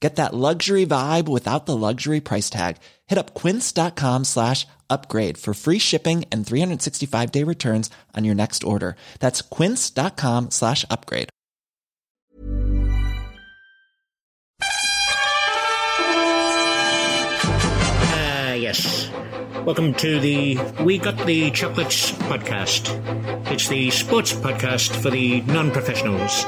Get that luxury vibe without the luxury price tag. Hit up quince.com slash upgrade for free shipping and 365 day returns on your next order. That's quince.com slash upgrade. Ah, yes. Welcome to the We Got the Chocolates podcast. It's the sports podcast for the non professionals.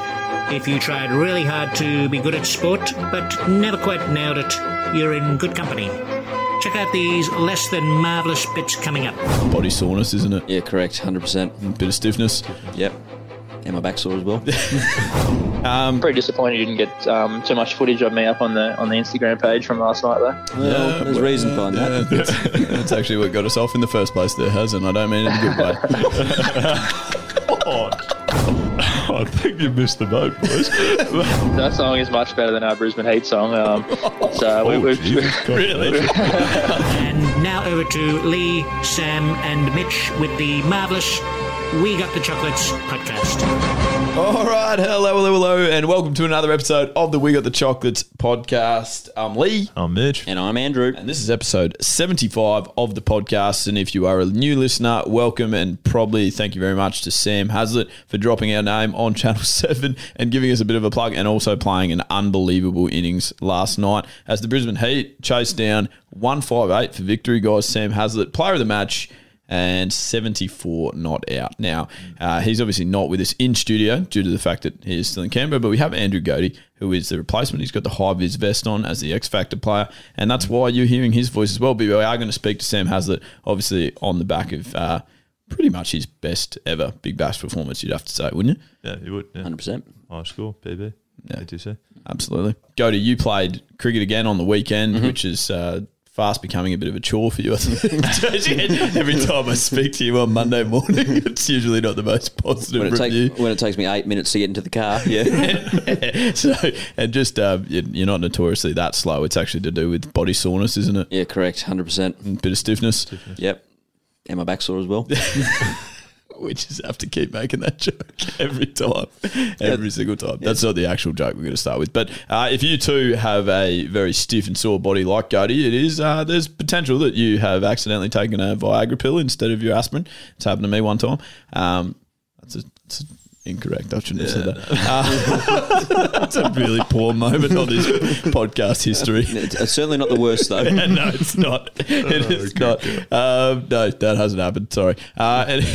If you tried really hard to be good at sport, but never quite nailed it, you're in good company. Check out these less than marvellous bits coming up. Body soreness, isn't it? Yeah, correct. 100%. Bit of stiffness. Yep. And my back sore as well. Um, Pretty disappointed you didn't get um, too much footage of me up on the on the Instagram page from last night though. Well, there's a reason behind yeah, that. that's, that's actually what got us off in the first place there, has and I don't mean it in a good way. I think you missed the boat, boys. That song is much better than our Brisbane Heat song. Um, so we, Oh, we've, Jesus Christ. really? And now over to Lee, Sam, and Mitch with the marvellous We Got the Chocolates podcast. All right, hello, hello, hello, and welcome to another episode of the We Got the Chocolates podcast. I'm Lee. I'm Mitch. And I'm Andrew. And this is episode 75 of the podcast. And if you are a new listener, welcome and probably thank you very much to Sam Heazlett for dropping our name on Channel 7 and giving us a bit of a plug and also playing an unbelievable innings last night as the Brisbane Heat chased down 158 for victory, guys. Sam Heazlett, player of the match. And 74 not out. Now, uh, he's obviously not with us in studio due to the fact that he is still in Canberra, but we have Andrew Godey, who is the replacement. He's got the high vis vest on as the X Factor player, and that's why you're hearing his voice as well. But we are going to speak to Sam Heazlett, obviously on the back of uh, pretty much his best ever Big Bash performance, you'd have to say, wouldn't you? Yeah, you would. Yeah. 100%. High score, PB. Yeah. ATC. Absolutely. Godey, you played cricket again on the weekend, Mm-hmm. which is uh, fast becoming a bit of a chore for you. Every time I speak to you on Monday morning, it's usually not the most positive When it, take, review. when it takes me eight minutes to get into the car, yeah. so, and just uh, you- you're not notoriously that slow. It's actually to do with body soreness, isn't it? yeah, correct. 100%. Bit of stiffness. Yep. And my back sore as well. We just have to keep making that joke every time, every single time. That's not the actual joke we're going to start with. But uh, if you too have a very stiff and sore body like Godey, it is uh, there's potential that you have accidentally taken a Viagra pill instead of your aspirin. It's happened to me one time. Um, that's a, it's incorrect. I shouldn't have said that. Uh, that's a really poor moment on this podcast history. it's, it's certainly not the worst, though. no, it's not. It is not. Um, no, that hasn't happened. Sorry. Uh, and,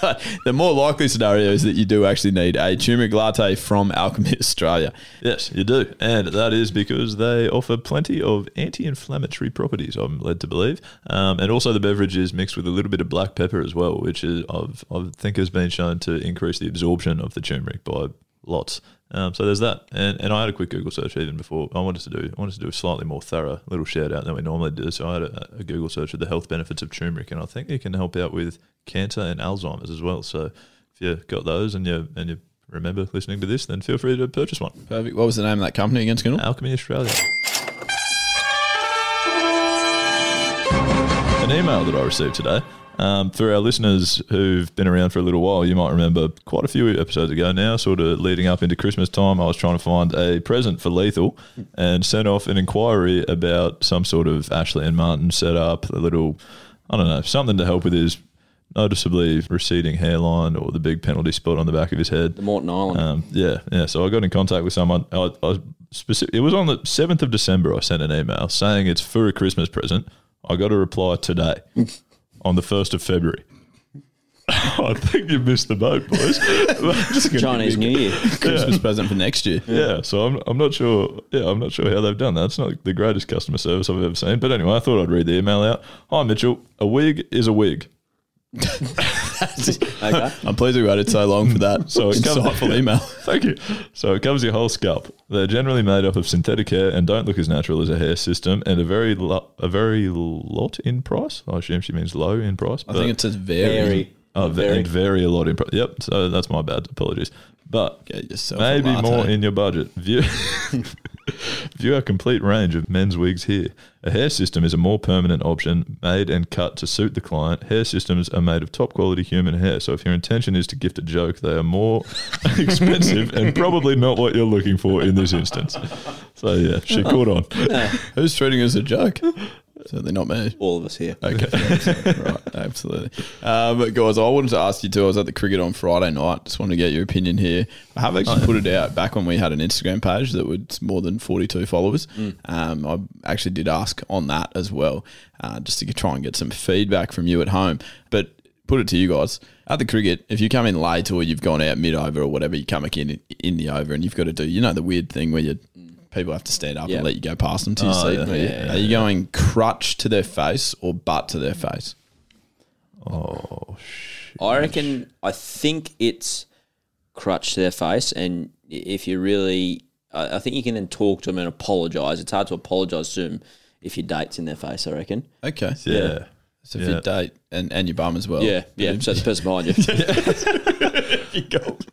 but the more likely scenario is that you do actually need a turmeric latte from Alchemy Australia. Yes, you do. And that is because they offer plenty of anti inflammatory properties, I'm led to believe. Um, and also, the beverage is mixed with a little bit of black pepper as well, which is, I've, I think has been shown to increase the absorption of the turmeric by lots. Um, so there's that, and and I had a quick Google search even before I wanted to do I wanted to do a slightly more thorough little shout out than we normally do. So I had a, a Google search of the health benefits of turmeric, and I think it can help out with cancer and Alzheimer's as well. So if you got those and you and you remember listening to this, then feel free to purchase one. Perfect. What was the name of that company again, Skinner? Alchemy Australia. An email that I received today. Um, for our listeners who've been around for a little while, you might remember quite a few episodes ago now, sort of leading up into Christmas time, I was trying to find a present for Lethal and sent off an inquiry about some sort of Ashley and Martin setup, a little, I don't know, something to help with his noticeably receding hairline or the big penalty spot on the back of his head. The Moreton Island. Um, yeah, yeah. So I got in contact with someone. I, I specific, it was on the seventh of December. I sent an email saying it's for a Christmas present. I got a reply today, on the first of February. I think you missed the boat, boys. Chinese New Year. Christmas present for next year. yeah, so I'm, I'm not sure. Yeah, I'm not sure how they've done that. It's not the greatest customer service I've ever seen. But anyway, I thought I'd read the email out. Hi, Mitchell. A wig is a wig. Okay. I'm pleased we waited so long for that. So it comes- insightful email. Thank you. So it covers your whole scalp. They're generally made up of synthetic hair and don't look as natural as a hair system, and a very lo- a very lot in price. I assume she means low in price. I think it says very. Very. Oh, Very. and vary a lot in price. Yep. So that's my bad. Apologies. But Get yourself maybe more in your budget. View view our complete range of men's wigs here. A hair system is a more permanent option, made and cut to suit the client. Hair systems are made of top quality human hair. So if your intention is to gift a joke, they are more expensive and probably not what you're looking for in this instance. So yeah, she caught on. Who's treating it as a joke? Certainly not me. All of us here. Okay, right, absolutely. Um, but guys, I wanted to ask you too. I was at the cricket on Friday night. Just wanted to get your opinion here. I have actually put it out back when we had an Instagram page that was more than forty-two followers. Um, I actually did ask on that as well, uh, just to try and get some feedback from you at home. But put it to you guys at the cricket. If you come in late or you've gone out mid over or whatever, you come back in in the over and you've got to do, you know, the weird thing where you. People have to stand up Yeah. and let you go past them to your Oh, seat. yeah. Are you- Yeah, Are you going crutch to their face or butt to their face? Oh shit. I reckon. I think it's crutch to their face, and if you really, I I think you can then talk to them and apologise. It's hard to apologise to them if your date's in their face. I reckon. Okay. Yeah. So if Yeah. you date and, and your bum as well. Yeah, yeah. So the person behind you.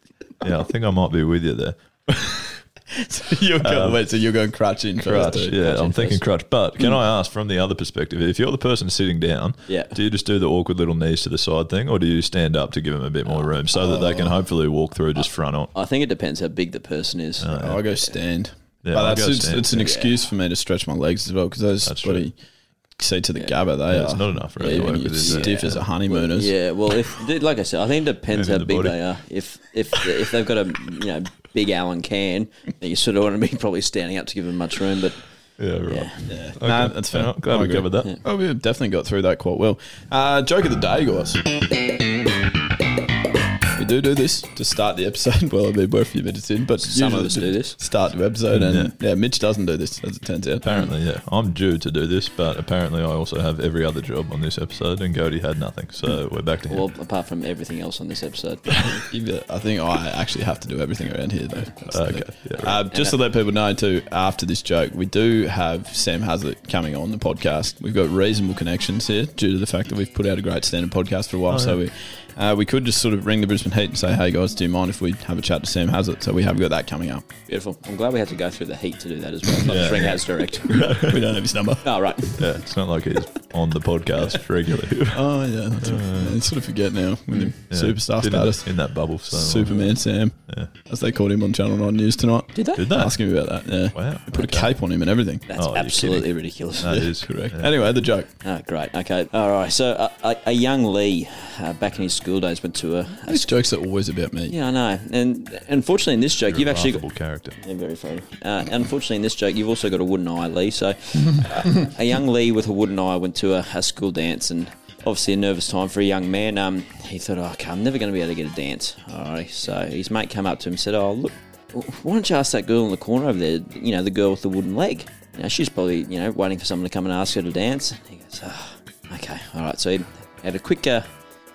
Yeah, I think I might be with you there. you're going, um, wait, so you're going crutch in Crutch, first. yeah, Crutch I'm in thinking first. crutch. But can hmm. I ask from the other perspective, if you're the person sitting down, Yeah. do you just do the awkward little knees to the side thing, or do you stand up to give them a bit more room so that they can uh, hopefully walk through just front on? I think it depends how big the person is. Oh, I go stand. Yeah, but I'll that's go it's, stand it's an too. excuse for me to stretch my legs as well because those That's bloody seat to the gabba, they Yeah, are. it's not enough really yeah, to work even with, is stiff as a honeymooners. Yeah, well, if like I said, I think it depends Maybe how the big body. they are. If if if they've got a you know big Allen can, then you sort of want to be probably standing up to give him much room. But Yeah, right. yeah, Yeah, Okay. Nah, that's fair. Yeah, glad I we agree. covered that. Oh, we've definitely got through that quite well. Uh, joke of the day, guys. We do do this to start the episode. Well, I mean, we're a few minutes in, but Some of us do this. Start the episode, and yeah. Mitch doesn't do this, as it turns out. Apparently, yeah. I'm due to do this, but apparently I also have every other job on this episode, and Cody had nothing. So we're back to him. well, apart from everything else on this episode, I think I actually have to do everything around here, though. That's Okay, yeah, right. uh, just to let people know, too, after this joke, we do have Sam Heazlett coming on the podcast. We've got reasonable connections here due to the fact that we've put out a great standard podcast for a while. Oh, So yeah. we uh, we could just sort of ring the Brisbane Heat and say, hey, guys, do you mind if we have a chat to Sam Heazlett? So we have got that coming up. beautiful. I'm glad we had to go through the heat to do that as well. Not Yeah. just ring Haz direct. we don't have his number. oh right, yeah, it's not like he's on the podcast regularly. Oh, yeah. That's right. I sort of forget now with him. Yeah, Superstar been in- status. in, that bubble. So Superman Sam, Yeah. as they called him on Channel 9 News tonight. did they? Did they? Ask him about that. Yeah. Wow, They put okay. a cape on him and everything. That's Oh, you're absolutely kidding. ridiculous. That is Correct. Yeah. Anyway, the joke. Oh, great. Okay. All right. So uh, a, a young Lee, uh, back in his school days, went to a. a These jokes are always about me. yeah, I know. And unfortunately, in this joke, You're you've a actually got. laughable character. Yeah, very funny. Uh, unfortunately, in this joke, you've also got a wooden eye, Lee. So, uh, a young Lee with a wooden eye went to a, a school dance, and obviously a nervous time for a young man. Um, he thought, "Oh, okay, I'm never going to be able to get a dance." All right. So his mate came up to him and said, "Oh, look, why don't you ask that girl in the corner over there? You know, the girl with the wooden leg. You know, she's probably you know waiting for someone to come and ask her to dance." He goes, oh, "Okay, all right." So he had a quick, uh,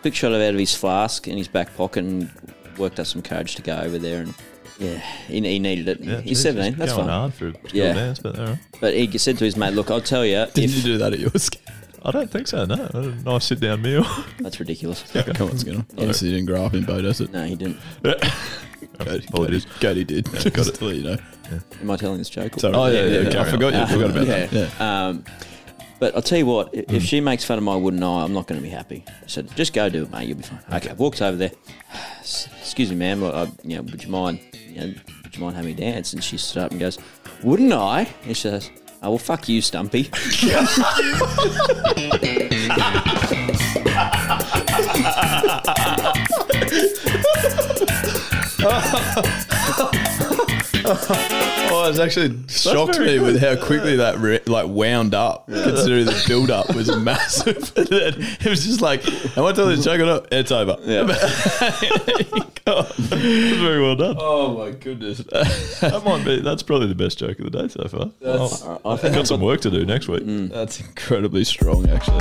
quick shot of out of his flask in his back pocket and worked up some courage to go over there and. Yeah, he, he needed it. Yeah, He's geez, 17. That's going fine. hard for a Yeah. dance, but all right. But he said to his mate, "Look, I'll tell you, Didn't you do that at yours? I don't think so. No, a nice sit down meal. that's ridiculous." Come on, Skinner. Obviously, you didn't grow up in Beaudesert. No, he didn't. Cody, Apologies. Cody did. got it. To let you know. Am I telling this joke? Sorry. Oh, yeah, yeah, I carry forgot you. on. forgot about Yeah. that. Yeah. Um, but I'll tell you what, if mm. she makes fun of my wooden eye, I'm not going to be happy. I said, just go do it, mate. You'll be fine. Okay, walks over there. Excuse me, ma'am. I, you know, would you mind? You know, would you mind having me dance? And she stood up and goes, "Wouldn't I?" And she says, "Oh well, fuck you, Stumpy." Oh, was actually shocked me with how quickly that re- like wound up, considering the build up was massive. It was just like, I want to tell this joke or not? It's over. Yeah. That's very well done. Oh my goodness. That might be. That's probably the best joke of the day so far. That's- Well, I I've think got some work to do next week. Mm. That's incredibly strong, actually.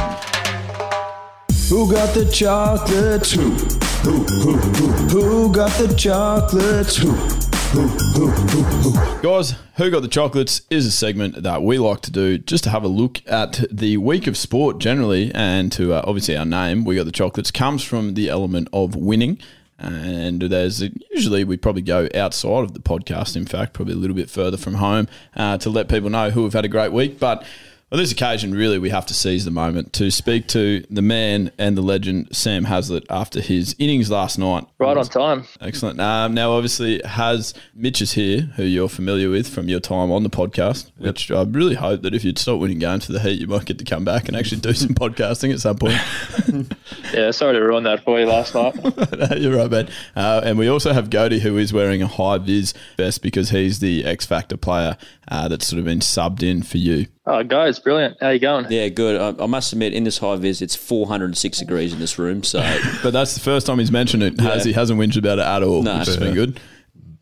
Who got the chocolates? Who? Who, who, who, who got the chocolates? Who? Guys, Who Got the Chocolates is a segment that we like to do just to have a look at the week of sport generally and to uh, obviously our name, We Got the Chocolates, comes from the element of winning. And there's usually we probably go outside of the podcast, in fact, probably a little bit further from home uh, to let people know who have had a great week. But on this occasion, really, we have to seize the moment to speak to the man and the legend, Sam Heazlett, after his innings last night. Right on time. Excellent. Um, now, obviously, has Mitch is here, who you're familiar with from your time on the podcast. Which I really hope that if you'd stop winning games for the Heat, you might get to come back and actually do some podcasting at some point. Yeah, sorry to ruin that for you last night. No, you're right, man. Uh, and we also have Goaty, who is wearing a high vis vest because he's the X Factor player uh, that's sort of been subbed in for you. Oh, guys, brilliant. How you going? Yeah, good. I, I must admit, in this high vis, it's 406 degrees in this room. So But that's the first time he's mentioned it. Has Yeah. he hasn't whinged about it at all, No. which has been good.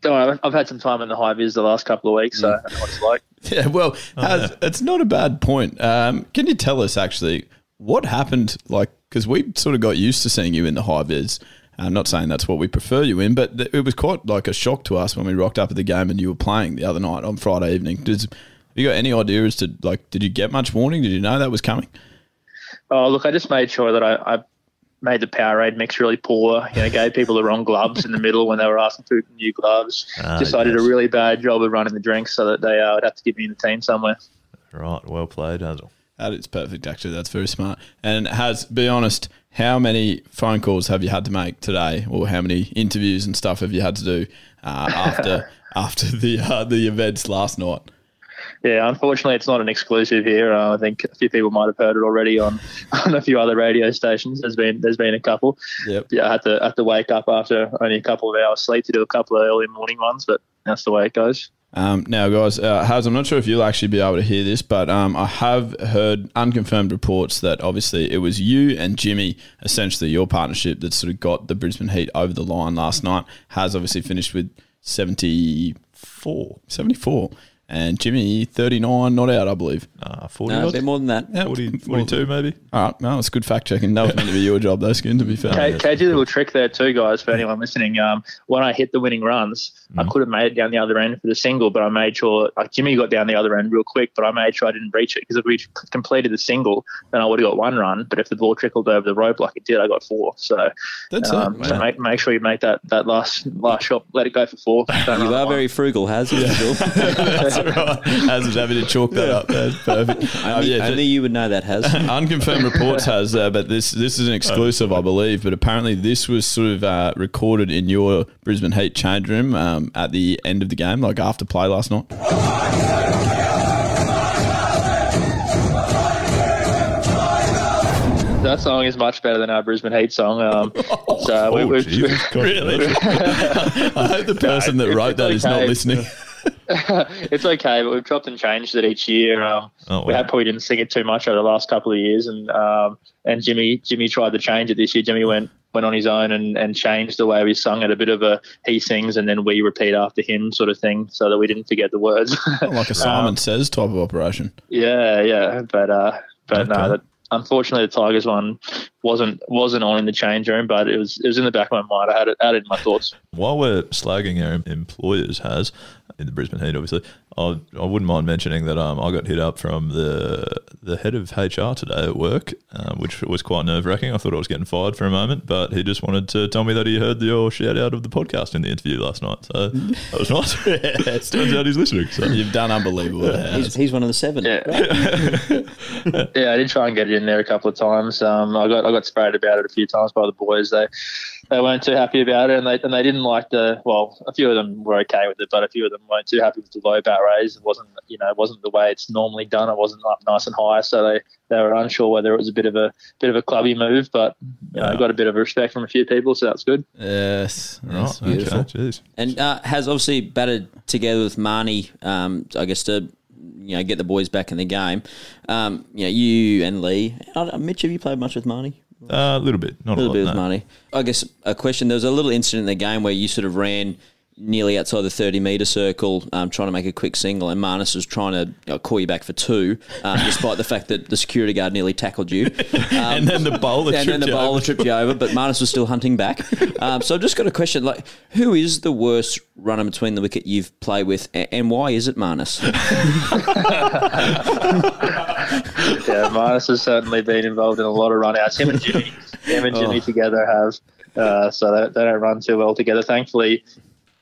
Don't worry, I've had some time in the high vis the last couple of weeks, so I know what it's like. Yeah, well, has, it's not a bad point. Um, can you tell us actually what happened? Like, because we sort of got used to seeing you in the high vis. I'm not saying that's what we prefer you in, but th- it was quite like a shock to us when we rocked up at the game and you were playing the other night on Friday evening. Does, have you got any idea as to like, did you get much warning? Did you know that was coming? Oh, look, I just made sure that I, I made the Powerade mix really poor. You know, gave people the wrong gloves in the middle when they were asking for new gloves. Ah, just I did a really bad job of running the drinks so that they uh, would have to give me in the team somewhere. Right, well played, Hazel. That is perfect, actually. That's very smart. And has, be honest, how many phone calls have you had to make today, or how many interviews and stuff have you had to do uh, after after the uh, the events last night? Yeah, unfortunately, it's not an exclusive here. Uh, I think a few people might have heard it already on, on a few other radio stations. There's been there's been a couple. Yep. Yeah, I had to had to wake up after only a couple of hours sleep to do a couple of early morning ones, but that's the way it goes. Um, now, guys, uh, Haz, I'm not sure if you'll actually be able to hear this, but um, I have heard unconfirmed reports that obviously it was you and Jimmy, essentially your partnership, that sort of got the Brisbane Heat over the line last night. Has obviously finished with 74. 74. And Jimmy, 39, not out, I believe. Uh, 40 no, a bit more than that. Yeah, 40, 42 maybe. All right, no, it's good fact checking. That was meant to be your job, though, Skin, to be fair. Ca- Cagey little trick there too, guys. For anyone listening, um, when I hit the winning runs, I could have made it down the other end for the single, but I made sure like Jimmy got down the other end real quick, but I made sure I didn't reach it because if we completed the single, then I would have got one run. But if the ball trickled over the rope like it did, I got four. So, That's um, it. so make make sure you make that that last last shot, let it go for four. Don't You the are one. very frugal, Has. Yeah. That's right. Haz was happy to chalk that up. That's perfect. Um, only, yeah, only you would know that, Has. Unconfirmed reports has, uh, but this this is an exclusive, I believe. But apparently, this was sort of uh, recorded in your Brisbane Heat change room um, at the end of the game, like after play last night. That song is much better than our Brisbane Heat song. Um, so we, Oh, we've, Jesus Christ. Really? I hope the person that wrote that is not listening. it's okay, but we've chopped and changed it each year. Um, Oh, We wow. had probably didn't sing it too much over the last couple of years, and um, and Jimmy Jimmy tried to change it this year. Jimmy went went on his own and, and changed the way we sung it. A bit of a he sings and then we repeat after him sort of thing, so that we didn't forget the words. like a Simon Says type of operation. yeah, yeah, but uh, but Okay. no, that, unfortunately the Tigers one wasn't wasn't on in the change room, but it was it was in the back of my mind. I had it had it in my thoughts. While we're slagging our employers, has in the Brisbane Heat, obviously, I, I wouldn't mind mentioning that um, I got hit up from the the head of HR today at work, uh, which was quite nerve wracking. I thought I was getting fired for a moment, but he just wanted to tell me that he heard your shout out of the podcast in the interview last night. So that was nice. it turns out he's listening. So. You've done unbelievable. there, He's, he's one of the seven. Yeah. yeah, I did try and get it in there a couple of times. Um, I got I got sprayed about it a few times by the boys. They they weren't too happy about it, and they and they didn't like the. Well, a few of them were okay with it, but a few of them weren't too happy with the low bat raise. It wasn't you know it wasn't the way it's normally done. It wasn't up nice and high, so they, they were unsure whether it was a bit of a bit of a clubby move. But you know, got a bit of respect from a few people, so that's good. Yes, Right, that's okay, beautiful. jeez. And uh, has obviously batted together with Marnie, um, I guess to you know get the boys back in the game. Um, you know, you and Lee. Mitch, have you played much with Marnie? Uh, a little bit, not A little a bit lot. with no. Marnie. I guess a question. There was a little incident in the game where you sort of ran nearly outside the 30 metre circle um, trying to make a quick single and Marnus was trying to you know, call you back for two um, despite the fact that the security guard nearly tackled you. Um, and then the bowler and then tripped the you bowler over. tripped you over, but Marnus was still hunting back. Um, so I've just got a question: like, who is the worst runner between the wicket you've played with, and why is it Marnus? yeah, Marnus has certainly been involved in a lot of run outs. Him and Jimmy, him and Jimmy together have, uh, so they, they don't run too well together. Thankfully,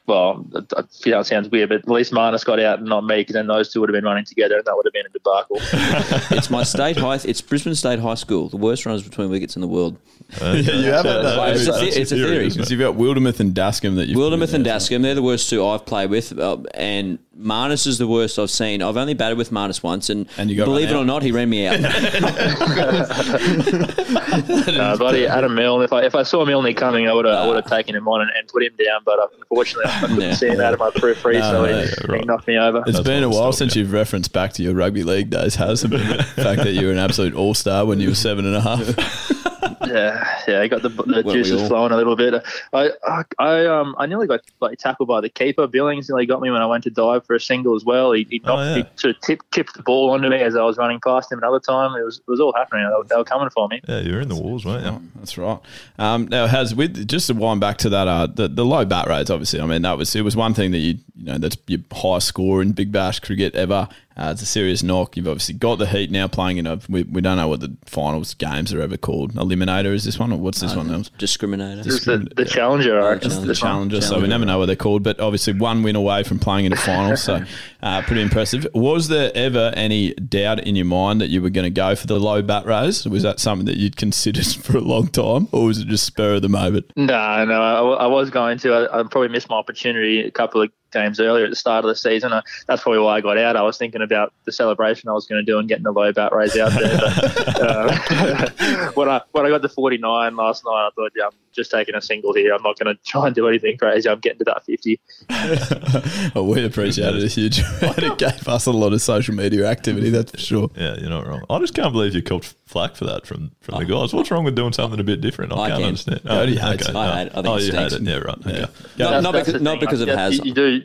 well, it- it- sounds weird, but at least Marnus got out and not me, because then those two would have been running together, and that would have been a debacle. it's my state high. It's Brisbane State High School, the worst runners between wickets in the world. Yeah, you have had that. It's a, haven't you? the- it's a theory. isn't Because you've got Wildermuth and Dascombe that you've Wildermuth and yeah. Dascombe, they're the worst two I've played with, uh, and Marnus is the worst I've seen. I've only batted with Marnus once, and, And you believe it or out. not, he ran me out. Uh, buddy, Adam Milne. If I if I saw Milne coming, I would have I would have taken him on and, and put him down. But uh, unfortunately, I couldn't Yeah. see him out of my periphery, so he, yeah, he right. knocked me over. It's That's been a while since you've referenced back to your rugby league days, hasn't it? The fact that you were an absolute all star when you were seven and a half. Yeah, yeah, he got the, the juices flowing a little bit. I, I, I, um, I nearly got like tackled by the keeper. Billings nearly got me when I went to dive for a single as well. He, he, Oh, yeah. he sort of tipped, tipped the ball onto me as I was running past him. Another time, it was, it was all happening. They were, they were coming for me. Yeah, you're in the walls, weren't you? That's right. Um, now, has with just to wind back to that, uh, the, the low bat rates. Obviously, I mean that was it was one thing that you you know that's your highest score in Big Bash cricket ever. Uh, it's a serious knock. You've obviously got the heat now playing in a. We, we don't know what the finals games are ever called. Eliminator is this one or what's this one? else? Discriminator. It's the, the challenger, I reckon. Challenger. the challenger, so we never know what they're called. But obviously, one win away from playing in a final, so uh, pretty impressive. Was there ever any doubt in your mind that you were going to go for the low bat raise? Was that something that you'd considered for a long time, or was it just spur of the moment? No, no, I, I was going to. I, I probably missed my opportunity a couple of games earlier at the start of the season. I, that's probably why I got out. I was thinking about the celebration I was going to do and getting the low bat raise out there. But, uh, when I when I got to 49 last night, I thought, yeah, I'm just taking a single here. I'm not going to try and do anything crazy. I'm getting to that 50. oh, we appreciated it a huge. it gave us a lot of social media activity, that's for sure. Yeah, you're not wrong. I just can't believe you copped flack for that from, from the oh. guys. What's wrong with doing something a bit different? I, I can't can. understand. Cody hates it. I no. hate it. I oh, think oh, it you hate stinks. it. Yeah, right. Okay. Yeah. Not, That's- not because, the not because Like, it yeah, has. You, you do.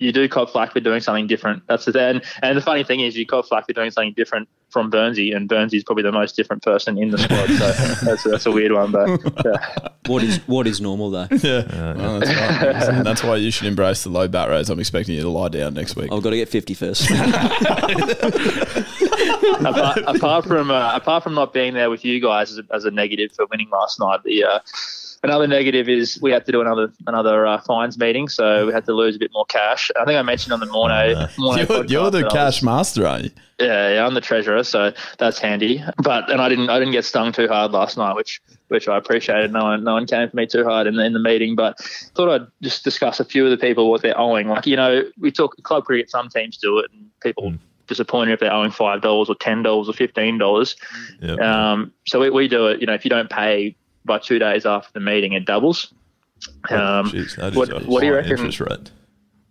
You do cop flack for doing something different. That's the and and the funny thing is you cop flack for doing something different from Burnsy, and Burnsy's probably the most different person in the squad. So that's that's a weird one, but uh, What is what is normal though? Yeah, well, that's right. And that's why you should embrace the low bat rates. I'm expecting you to lie down next week. I've got to get 50 first. apart, apart from uh, apart from not being there with you guys as a, as a negative for winning last night, the uh, another negative is we had to do another another uh, fines meeting, so we had to lose a bit more cash. I think I mentioned on the Morno. Morno You're, you're the I was- cash master, aren't you? Yeah, yeah, I'm the treasurer, so that's handy. But and I didn't I didn't get stung too hard last night, which which I appreciated. No one no one came for me too hard in the in the meeting, but thought I'd just discuss a few of the people what they're owing. Like you know, we talk club cricket. Some teams do it, and people disappointed if they're owing five dollars or ten dollars or fifteen dollars. Yep. Um, so we, we do it. You know, if you don't pay by two days after the meeting, it doubles. Um, Jeez, that is what- what do you reckon- Interest rate.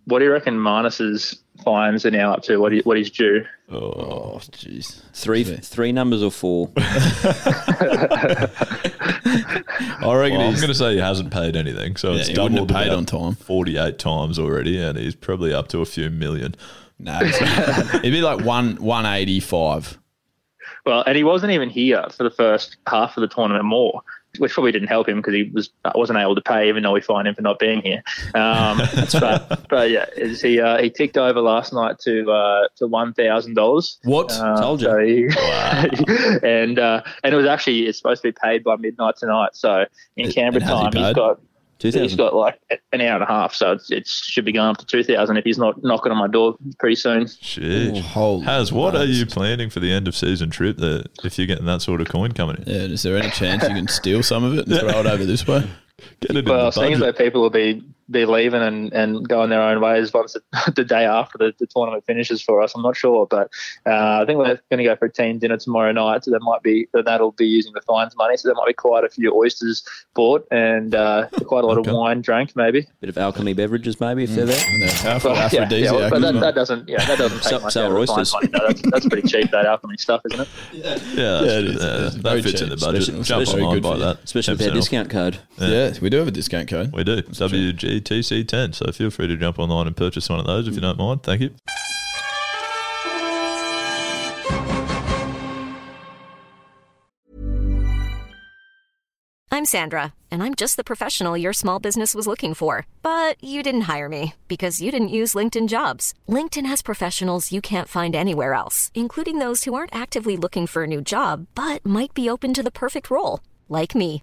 what do you reckon Marnus's fines are now up to? What do you, what is due? Oh, jeez. three three numbers or four? I reckon Well, I'm he's going to say he hasn't paid anything, so Yeah, it's he wouldn't doubled have paid about on time. 48 times already, and he's probably up to a few million. no. it's- It'd be like one one eighty five. Well, and he wasn't even here for the first half of the tournament more, which probably didn't help him because he was wasn't able to pay, even though we fined him for not being here. Um, but, but yeah, he uh, he ticked over last night to uh, to one thousand dollars. What? Uh, Told you. so he- and uh, and it was actually it's supposed to be paid by midnight tonight. So in Canberra has he's got Two he's thousand. got like an hour and a half. So it's, it should be going up to two thousand if he's not knocking on my door pretty soon. Sheesh. holy Has what are you planning for the end of season trip? That if you're getting that sort of coin coming in, Yeah, is there any chance you can steal some of it and throw it over this way? Get it in Well, the seems budget. like people will be be leaving and, and going their own ways once the, the day after the, the tournament finishes for us. I'm not sure, but uh, I think we're going to go for a team dinner tomorrow night. So there might be that'll be using the fines money. So there might be quite a few oysters bought and uh, quite a lot Okay. of wine drank, maybe. Bit of alchemy beverages, maybe, if they're there. And they're powerful But, yeah, yeah, but that, isn't it? that doesn't yeah that doesn't take Sell- much sell out of oysters. money. No, that's, that's pretty cheap that alchemy stuff, isn't it? Yeah, Yeah, that's- it is. uh, It's that very fits in cheap, the budget. especially- Jump especially online good by that. Especially with their 10% off. discount code. yeah, we do have a discount code. We do. WGTC10. So feel free to jump online and purchase one of those if you don't mind. Thank you. I'm Sandra, and I'm just the professional your small business was looking for. But you didn't hire me because you didn't use LinkedIn jobs. LinkedIn has professionals you can't find anywhere else, including those who aren't actively looking for a new job but might be open to the perfect role, like me.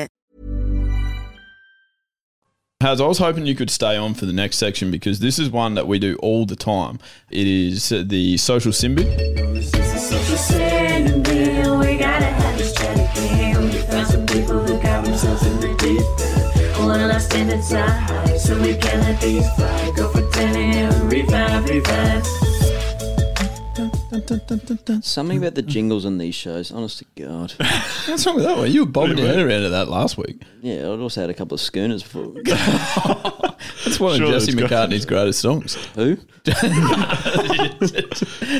Haz, I was hoping you could stay on for the next section because this is one that we do all the time. It is the social time, so we can let these fly. Go for 10 and revive, revive. Something about the jingles on these shows, honest to God. What's wrong with that one? You were bobbing your head around to that last week. Yeah, I'd also had a couple of schooners before. That's one Sure, of Jesse it's got- McCartney's greatest songs. Who?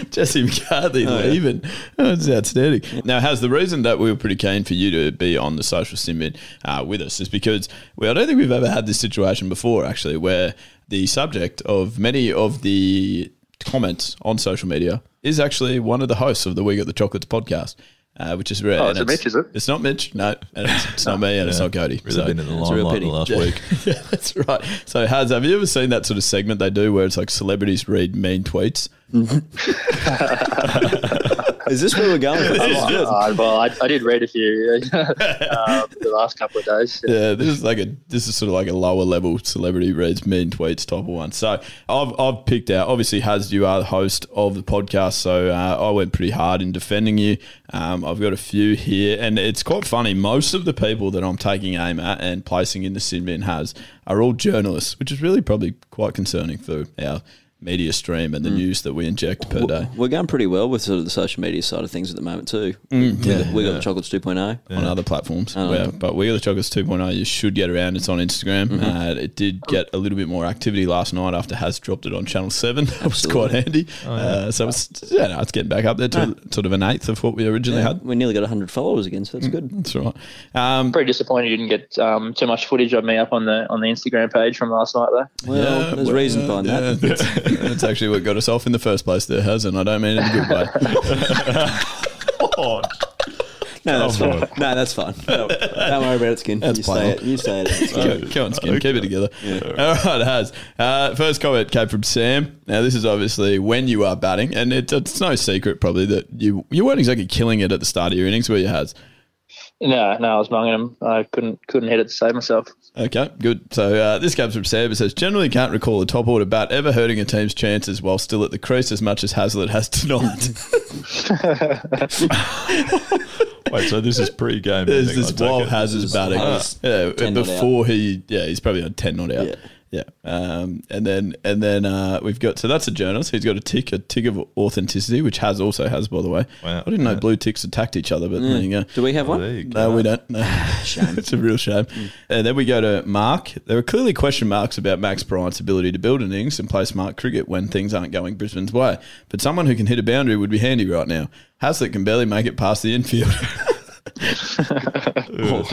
Jesse McCartney leaving. Oh, it's outstanding. Now, has the reason that we were pretty keen for you to be on the social simid uh, with us is because we, I don't think we've ever had this situation before, actually, where the subject of many of the comments on social media is actually one of the hosts of the We Got the Chocolates podcast. Uh, which is rare. Oh, and is it Mitch, is it? It's not Mitch, no, and it's, it's not me, and it's not Cody. Really So- been in the It's a real limelight the last Yeah. week. yeah, that's right. So, Haz, have you ever seen that sort of segment they do where it's like celebrities read mean tweets? Is this where we're going? For Uh, well, I, I did read a few uh, the last couple of days. Yeah, this is like a this is sort of like a lower level celebrity reads mean tweets type of one. So I've I've picked out. Obviously, Haz, you are the host of the podcast, so uh, I went pretty hard in defending you. Um, I've got a few here, and it's quite funny. Most of the people that I'm taking aim at and placing in the sin bin has are all journalists, which is really probably quite concerning for our media stream and the news that we inject per day. We're going pretty well with sort of the social media side of things at the moment too. Mm, we, yeah. got, we got the chocolates 2.0. on other platforms. Oh, where- but We Are the Chocolates 2.0, you should get around. It's on Instagram. Mm-hmm. Uh, it did get a little bit more activity last night after Has dropped it on Channel 7. That was quite handy. uh, so it's, yeah, no, it's getting back up there to sort of an eighth of what we originally Yeah, had. we nearly got 100 followers again, so that's Mm. good. That's right. Um, Pretty disappointed you didn't get um, too much footage of me up on the on the Instagram page from last night, though. Well, yeah, there's well, reason behind yeah, that. That's, that's actually what got us off in the first place there, Has, and I don't mean it in a good way. No, that's Oh, fine. No, that's fine. Don't, don't worry about it, Skin. That's you say playable. it. You say it. It's Go, on, Skin. Keep it together. All right, Has. Uh, first comment came from Sam. Now, this is obviously when you are batting, and it, it's no secret probably that you you weren't exactly killing it at the start of your innings, were you, Has? No, no, I was munging them. I couldn't couldn't hit it to save myself. Okay, good. So uh, this comes from Sam. It says, generally can't recall a top order bat ever hurting a team's chances while still at the crease as much as Heazlett has tonight. Wait, so this is pre-game. There's this take while it. Batting. Haz, Yeah, before he, yeah, he's probably on 10 not out. Yeah. Yeah. Um, and then and then uh, we've got so that's a journalist. He's got a tick, a tick of authenticity, which has also has by the way. Wow. I didn't know blue ticks attacked each other, but there you go. Do we have one? there you go. No, we don't. No. Shame. it's a real shame. And then we go to Mark. There are clearly question marks about Max Bryant's ability to build innings and play smart cricket when things aren't going Brisbane's way. But someone who can hit a boundary would be handy right now. Heazlett can barely make it past the infield. Oh.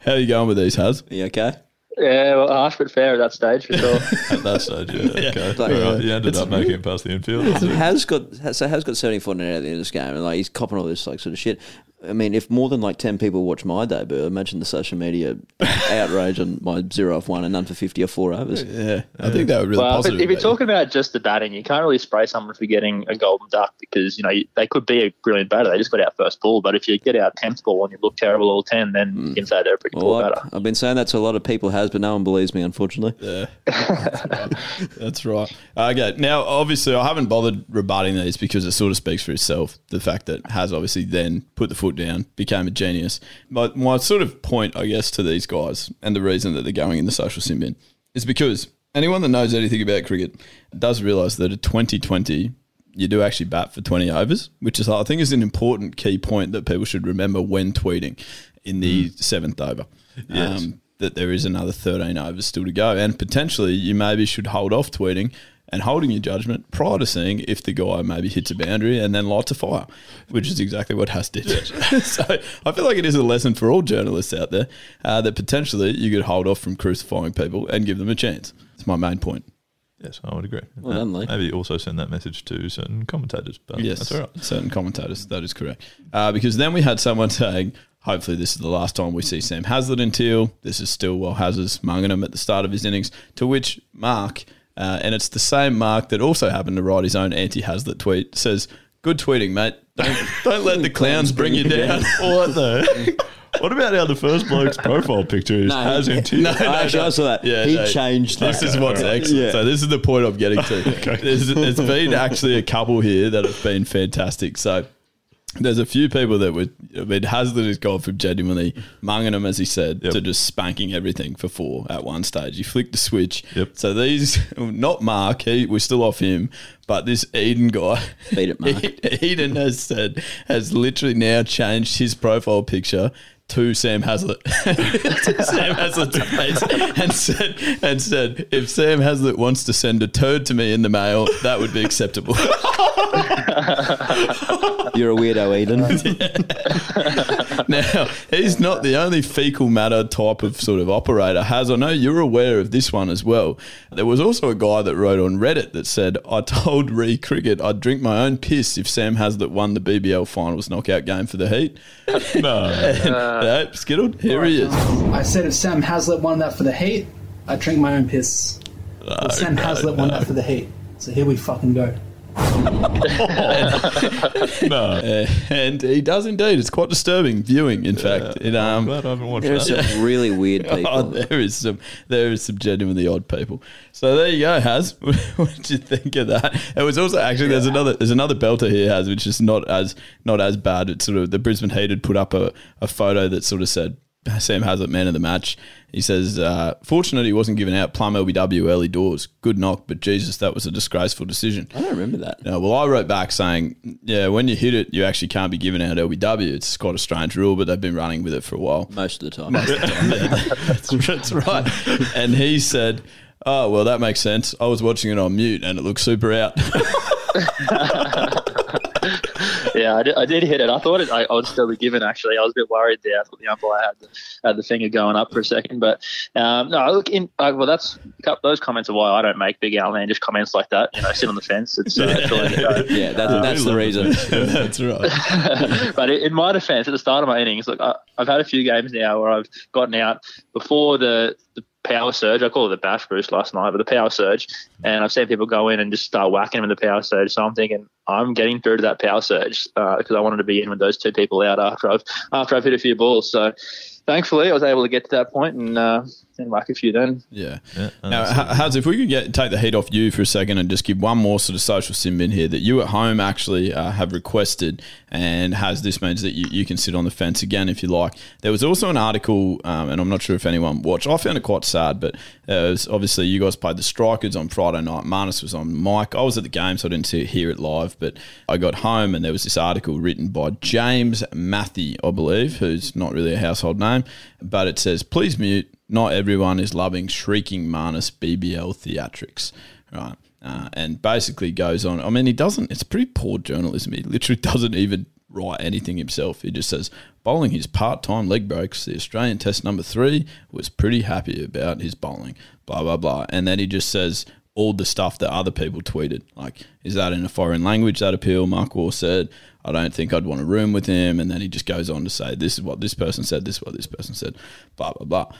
How are you going with these, Has? Are you okay? Yeah, well, harsh but fair at that stage for sure. At that stage, yeah. Okay. Like- All right. You ended up making it past the infield. Has got so has got seventy four net at the end of this game, and like he's copping all this like sort of shit. I mean, if more than like ten people watch my debut, imagine the social media outrage on my zero off one and none for fifty or four overs. Yeah, I think that would really well, but positive. if you're about talking about just the batting, you can't really spray someone for getting a golden duck because you know they could be a brilliant batter. They just got out first ball, but if you get out tenth ball and you look terrible all ten, then hmm. you can say they're a pretty Well, poor I- batter. I've been saying that to a lot of people, has, but no one believes me, unfortunately. Yeah, that's right. Okay, now obviously I haven't bothered rebutting these because it sort of speaks for itself. The fact that has obviously then put the foot down, became a genius. But my sort of point, I guess, to these guys and the reason that they're going in the social sim bin is because anyone that knows anything about cricket does realise that at 2020 you do actually bat for 20 overs, which is I think is an important key point that people should remember when tweeting in the seventh over. Yes. Um, that there is another 13 overs still to go, and potentially you maybe should hold off tweeting and holding your judgment prior to seeing if the guy maybe hits a boundary and then lights a fire, which is exactly what Haas did. so I feel like it is a lesson for all journalists out there uh, that potentially you could hold off from crucifying people and give them a chance. It's my main point. Yes, I would agree. Well done, Lee. Maybe also send that message to certain commentators. But Yes, that's all right. certain commentators. That is correct. Uh, because then we had someone saying, hopefully this is the last time we see Sam Heazlett in teal. This is still while Hazard's munging him at the start of his innings. To which Mark, uh, and it's the same Mark that also happened to write his own anti-Heazlett tweet, says, "Good tweeting, mate. Don't don't let the clowns bring you down." What the? what about how the first bloke's profile picture is No, has in tears? No, no, Actually, no. I saw that. Yeah, he no. changed This is what's excellent. Yeah. So this is the point I'm getting to. There's, there's been actually a couple here that have been fantastic. So there's a few people that would. I mean, Heazlett has gone from genuinely munging them, as he said, Yep. to just spanking everything for four at one stage. He flicked the switch. Yep. So these, not Mark, he, we're still off him, but this Eden guy, Beat it, Mark. Eden has said has literally now changed his profile picture to Sam Heazlett, to Sam Heazlett's face, and said and said if Sam Heazlett wants to send a turd to me in the mail, that would be acceptable. You're a weirdo, Eden. now he's not the only fecal matter type of sort of operator. Has I know you're aware of this one as well. There was also a guy that wrote on Reddit that said, "I told Re Cricket I'd drink my own piss if Sam Heazlett won the BBL finals knockout game for the Heat." No. Nope, skittled. Here he is. I said if Sam Heazlett won that for the hate, I'd drink my own piss. But Sam no, Heazlett won no. that for the hate. So here we fucking go. no. Uh, and he does indeed. It's quite disturbing viewing. In fact, it I'm um. glad I haven't watched There's that. some really weird people. Oh, there is some, there is some genuinely odd people. So there you go, Has. what did you think of that? It was also actually there's another there's another belter here, Has, which is not as not as bad. It's sort of the Brisbane Heat had put up a, a photo that sort of said Sam Heazlett man of the match. He says, uh, fortunate he wasn't given out plum LBW early doors. Good knock, but Jesus, that was a disgraceful decision. I don't remember that. No, well, I wrote back saying, yeah, when you hit it, you actually can't be given out LBW. It's quite a strange rule, but they've been running with it for a while. Most of the time. that's, that's right. And he said, oh, well, that makes sense. I was watching it on mute and it looked super out. yeah, I did, I did hit it. I thought it, I, I would still be given. Actually, I was a bit worried there. I thought the umpire had the, had the finger going up for a second, but um, no. Look, in uh, well, that's those comments are why I don't make Big outlandish comments like that. You know, sit on the fence. It's uh, it's all you know. Yeah, that, that's the reason. that's right. but in my defence, at the start of my innings, look, I, I've had a few games now where I've gotten out before the, the power surge. I call it the bash boost last night, but the power surge, and I've seen people go in and just start whacking them in the power surge. So I'm thinking I'm getting through to that power surge because I wanted to be in with those two people out after I've after I've hit a few balls. So thankfully, I was able to get to that point and uh, and whack a few then. Yeah. Yeah, Now, Ha- Haz, if we could get take the heat off you for a second and just give one more sort of social sim in here that you at home actually uh, have requested, and has this means that you, you can sit on the fence again if you like. There was also an article, um, and I'm not sure if anyone watched. I found it quite sad, but uh, it was obviously you guys played the Strikers on Friday night. Marnus was on mic. I was at the game, so I didn't see hear it live, but I got home and there was this article written by James Matthew, I believe, who's not really a household name, but it says, "Please mute." Not everyone is loving shrieking Marnus BBL theatrics, right? Uh, and basically goes on. I mean, he doesn't. It's pretty poor journalism. He literally doesn't even write anything himself. He just says, bowling his part time leg breaks, the Australian test number three, was pretty happy about his bowling, blah, blah, blah. And then he just says all the stuff that other people tweeted. Like, is that in a foreign language, that appeal? Mark Waugh said, I don't think I'd want a room with him. And then he just goes on to say, this is what this person said, this is what this person said, blah, blah, blah.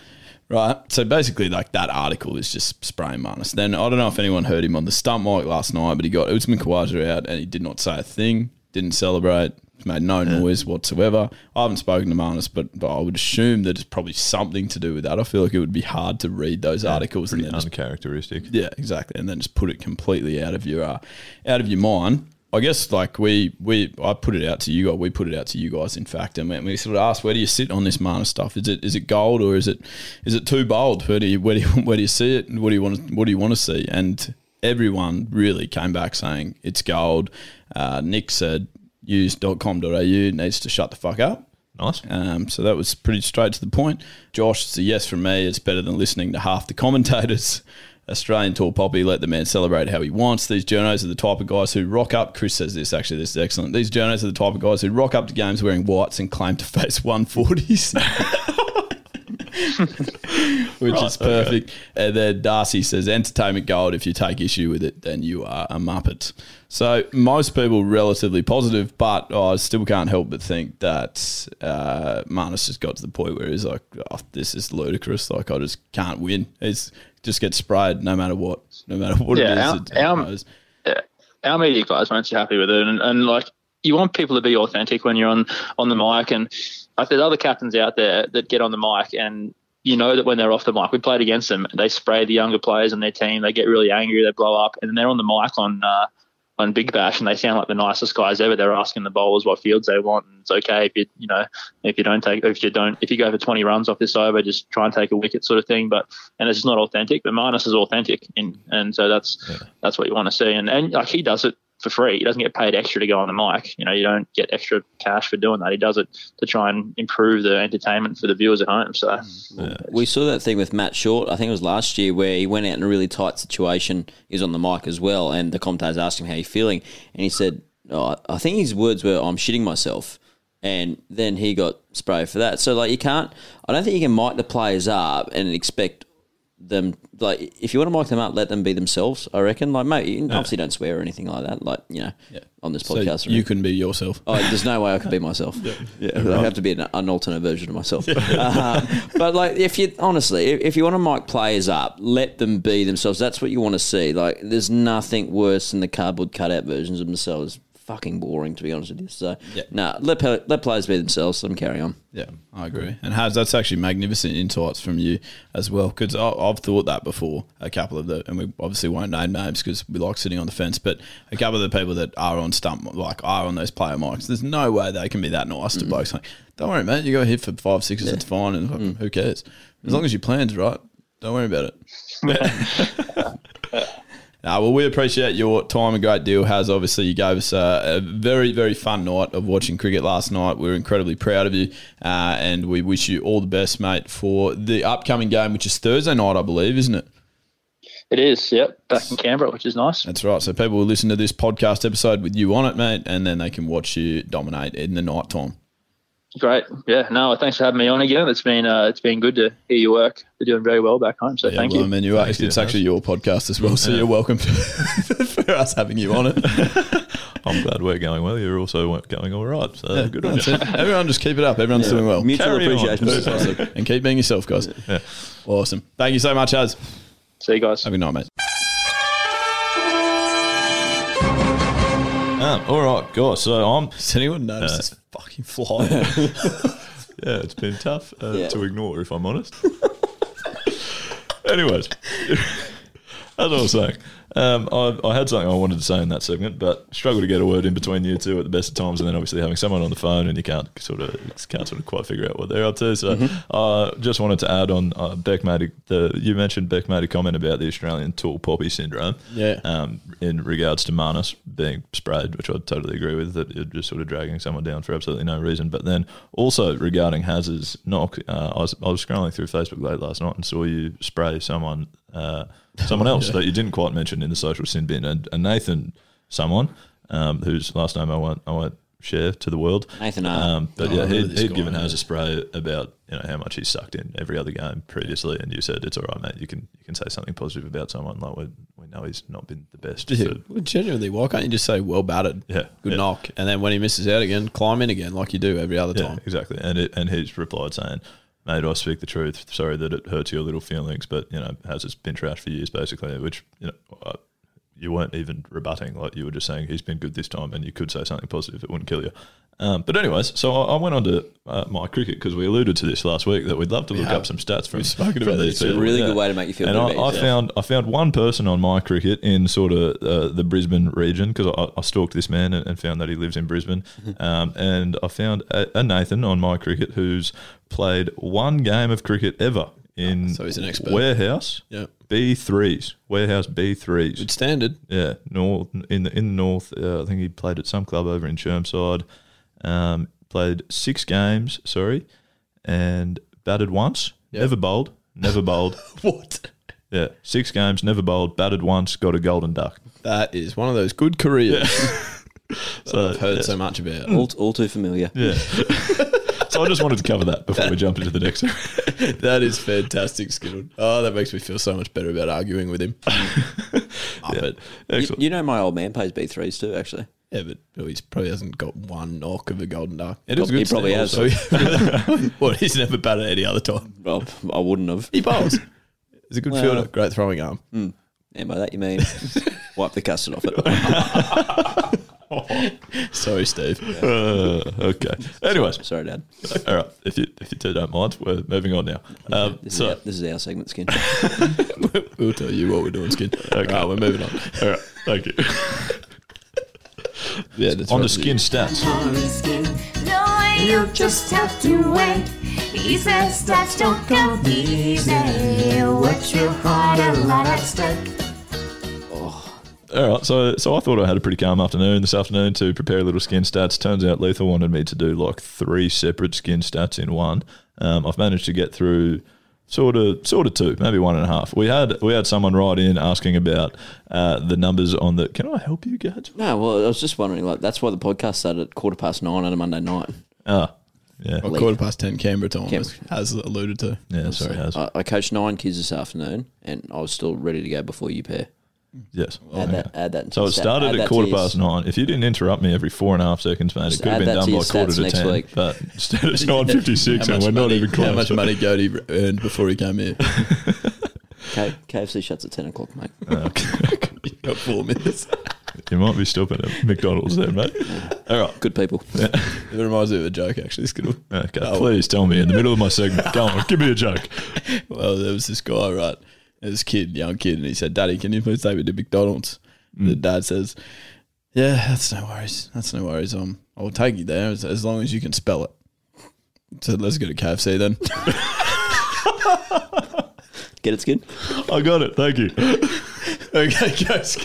Right. So basically, like that article is just spraying Marnus. Then I don't know if anyone heard him on the stump mic last night, but he got Usman Khawaja out and he did not say a thing, didn't celebrate, made no noise whatsoever. I haven't spoken to Marnus, but, but I would assume that it's probably something to do with that. I feel like it would be hard to read those articles and then just uncharacteristic. yeah, exactly, and then just put it completely out of your uh, out of your mind. I guess like we we I put it out to you guys. We put it out to you guys. In fact, and we, we sort of asked, where do you sit on this Marnus stuff? Is it is it gold or is it is it too bold? Where do you where do you, where do you see it? What do you want to, what do you want to see? And everyone really came back saying it's gold. Uh, Nick said news.com.au needs to shut the fuck up. Nice. Um, so that was pretty straight to the point. Josh, it's a yes from me. It's better than listening to half the commentators. Australian Tall Poppy, let the man celebrate how he wants. These journos are the type of guys who rock up. Chris says this, actually, this is excellent. These journos are the type of guys who rock up to games wearing whites and claim to face 140s. Which Right, is perfect. And then Darcy says, entertainment gold. If you take issue with it, then you are a muppet. So most people relatively positive, but I still can't help but think that uh, Marnus just got to the point where he's like, oh, this is ludicrous. Like I just can't win. It's just get sprayed no matter what, no matter what Yeah, it is. our- it our- our media guys weren't too happy with it, and, and like you want people to be authentic when you're on on the mic, and like there's other captains out there that get on the mic and. You know that when they're off the mic, we played against them. They spray the younger players on their team. They get really angry. They blow up, and then they're on the mic on uh, on Big Bash, and they sound like the nicest guys ever. They're asking the bowlers what fields they want, and it's okay if you you know if you don't take if you don't if you go for 20 runs off this over, just try and take a wicket sort of thing. But and it's just not authentic. But Marnus is authentic, and and so that's that's what you want to see. And and like he does it for free. He doesn't get paid extra to go on the mic. You know, you don't get extra cash for doing that. He does it to try and improve the entertainment for the viewers at home. So mm-hmm. We saw that thing with Matt Short, I think it was last year, where he went out in a really tight situation. He was on the mic as well, and the commentators asked him how he's feeling, and he said, oh, I think his words were, I'm shitting myself. And then he got sprayed for that. So, like, you can't, I don't think you can mic the players up and expect them, like, if you want to mic them up, let them be themselves, I reckon. Like, mate, you obviously don't swear or anything like that, like, you know, on this podcast. or you can be yourself. Oh, there's no way I could be myself. yeah, I have to be an, an alternate version of myself. Uh, but like, if you honestly, if, if you want to mic players up, let them be themselves. That's what you want to see. Like, there's nothing worse than the cardboard cutout versions of themselves. Fucking boring, to be honest with you. So, Yeah. nah, let let players be themselves. Let them carry on. Yeah, I agree. And Has, that's actually magnificent insights from you as well, because I've thought that before. A couple of the, and we obviously won't name names because we like sitting on the fence, but a couple of the people that are on stump, like are on those player mics, there's no way they can be that nice to blokes. Like, don't worry, mate, you go hit for five, sixes, it's fine, and fucking who cares? As long as your plan's right, don't worry about it. Uh, well, we appreciate your time a great deal. Has obviously you gave us a, a very very fun night of watching cricket last night. We're incredibly proud of you, uh, and we wish you all the best, mate, for the upcoming game, which is Thursday night, I believe, isn't it? it is, yep, back in Canberra, which is nice. That's right. So people will listen to this podcast episode with you on it, mate, and then they can watch you dominate in the night time. Great, yeah. No, thanks for having me on again. It's been uh, it's been good to hear your work. You're doing very well back home, so Yeah, thank well, you. I mean, you are, Thanks, it's yeah, actually your podcast as well, so Yeah. you're welcome for us having you on it. I'm glad we're going well. You're also going all right. So good on you. it. Everyone just keep it up. Everyone's doing well. Mutual Carry appreciation. Awesome. and keep being yourself, guys. Yeah. Awesome. Thank you so much, Az. See you guys. Have a good night, mate. All right, guys. So I'm. Does anyone notice Uh, this fucking fly? Yeah, it's been tough uh, Yeah. to ignore, if I'm honest. Anyways, as I was saying, um, I, I had something I wanted to say in that segment, but struggled to get a word in between you two at the best of times, and then obviously having someone on the phone and you can't sort of can't sort of quite figure out what they're up to. So, uh, just wanted to add on. Uh, Beck made a, the you mentioned Beck made a comment about the Australian tall poppy syndrome. Yeah. Um, in regards to Marnus being sprayed, which I totally agree with, that you're just sort of dragging someone down for absolutely no reason. But then also regarding Haz's knock, uh, I, was, I was scrolling through Facebook late last night and saw you spray someone, uh, someone else that you didn't quite mention in the social sin bin, and, and Nathan, someone um, whose last name I won't, I won't share to the world. Nathan Hart. Um, but Oh, yeah, he'd, he'd guy, given yeah. A spray about you know how much he's sucked in every other game previously, and you said it's all right, mate. You can you can say something positive about someone like we, we know he's not been the best. Yeah, for- well, genuinely, why can't you just say well batted? Yeah, good yeah. knock, and then when he misses out again, climb in again like you do every other Yeah, time. exactly. And it, and he's replied saying, "Mate, I speak the truth. Sorry that it hurts your little feelings, but you know, has it's been trashed for years, basically." Which you know, you weren't even rebutting. Like you were just saying he's been good this time, and you could say something positive. It wouldn't kill you. Um, but anyways, so I, I went on to uh, my cricket because we alluded to this last week that we'd love to look have. up some stats from, We've spoken about these this. It's a really good way to make you feel And good I, I found I found one person on my cricket in sort of uh, the Brisbane region because I, I stalked this man and, and found that he lives in Brisbane. Mm-hmm. um, and I found a, a Nathan on my cricket who's played one game of cricket ever in So he's an expert. warehouse Yeah. B threes warehouse B threes. Good standard. Yeah, north in the in the north. Uh, I think he played at some club over in Chermside. Um, played six games, sorry, and batted once. Yep. Never bowled. Never bowled. What? Yeah, six games, never bowled, batted once, got a golden duck. That is one of those good careers So I've heard yeah. so much about. all, all too familiar. Yeah. So I just wanted to cover that before we jump into the next. one. that is fantastic, Skittle. Oh, that makes me feel so much better about arguing with him. oh, but, You, you know, my old man plays B3s too, actually. yeah, but Billy probably hasn't got one knock of a golden duck. It Prob- he probably has. So, what? He's never batted any other time. Well, I wouldn't have. He bowls. He's a good Well- fielder, great throwing arm. Hmm, and by that you mean wipe the custard off it. Sorry, Steve. Uh, okay. Anyways, Sorry, Dad. all right. If you if you two don't mind, we're moving on now. Um, This, so is, our, this is our segment, Skin. we'll tell you what we're doing, Skin. Okay. Right, we're moving on. all right, thank you. Yeah, that's on the right. skin stats. No, you just have to wait. He says stats don't come easy. What's your heart a lot at stake? All right, so so I thought I had a pretty calm afternoon this afternoon to prepare a little skin stats. Turns out Lethal wanted me to do like three separate skin stats in one. Um, I've managed to get through sort of sort of two, maybe one and a half. We had we had someone write in asking about uh, the numbers on the. Can I help you, Gage? no, well, I was just wondering, like, that's why the podcast started at quarter past nine on a Monday night. Ah, yeah, Well, quarter past ten Canberra time, Canberra. as, as alluded to. yeah. Sorry, Haz. I, I coached nine kids this afternoon, and I was still ready to go before you pair. Yes. Add oh, that. Add that. So it started at quarter past nine. If you didn't interrupt me every four and a half seconds, mate, Just it could have been done by quarter to next ten. week. But instead it's nine fifty six, and we're not money- even close. How much money Cody earned before he came here? K- KFC shuts at ten o'clock, mate. Okay. you got four minutes. You might be stopping at McDonald's then, mate. All right. Good people. It reminds me of a joke, actually. Skittle. Okay, Oh. please tell me in the middle of my segment. Go on, give me a joke. Well, there was this guy, right? This kid, young kid, and he said, "Daddy, can you please take me to McDonald's?" The dad says, "Yeah, that's no worries. That's no worries. Um, I'll take you there as, as long as you can spell it." So let's go to KFC then. Get it, skin. I got it. Thank you. okay, guys.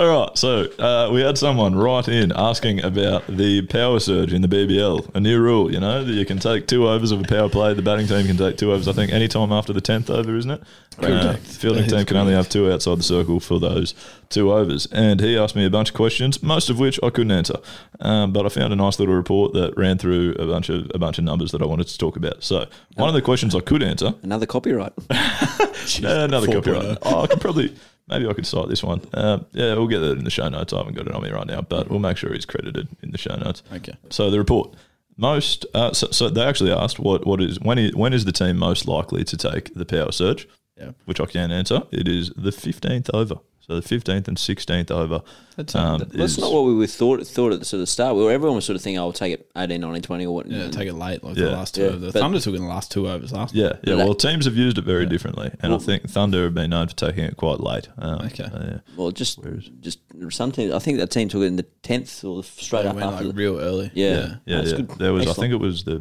All right. So uh, we had someone write in asking about the power surge in the BBL, a new rule. You know that you can take two overs of a power play. The batting team can take two overs. I think any time after the tenth over, isn't it? Uh, Correct. fielding That team can only have two outside the circle for those two overs. And he asked me a bunch of questions, most of which I couldn't answer. Um, but I found a nice little report that ran through a bunch of a bunch of numbers that I wanted to talk about. So one of the questions I could answer Another copyright. Uh, another copyright. Oh, I could probably, maybe I could cite this one. Uh, yeah, we'll get that in the show notes. I haven't got it on me right now, but we'll make sure he's credited in the show notes. Okay. So the report. Most, uh, so, so they actually asked what, what is when is when is the team most likely to take the power surge? Yeah. which I can't answer. It is the fifteenth over. So the fifteenth and sixteenth over. That's, um, That's is- not what we were thought thought at the sort of start. We were, everyone was sort of thinking, "Oh, we'll take it 18, 19, 20 or what." Yeah, and- take it late, like Yeah. the last two. Yeah, overs. the Thunder took in the last two overs last. Yeah, yeah. Like- Well, teams have used it very differently, and I think Thunder have been known for taking it quite late. Um, Okay. uh, yeah. Well, just just some teams. I think that team took it in the tenth or straight up went after. like the, real early. yeah, Yeah, That's yeah. good. There was, I think it was the s-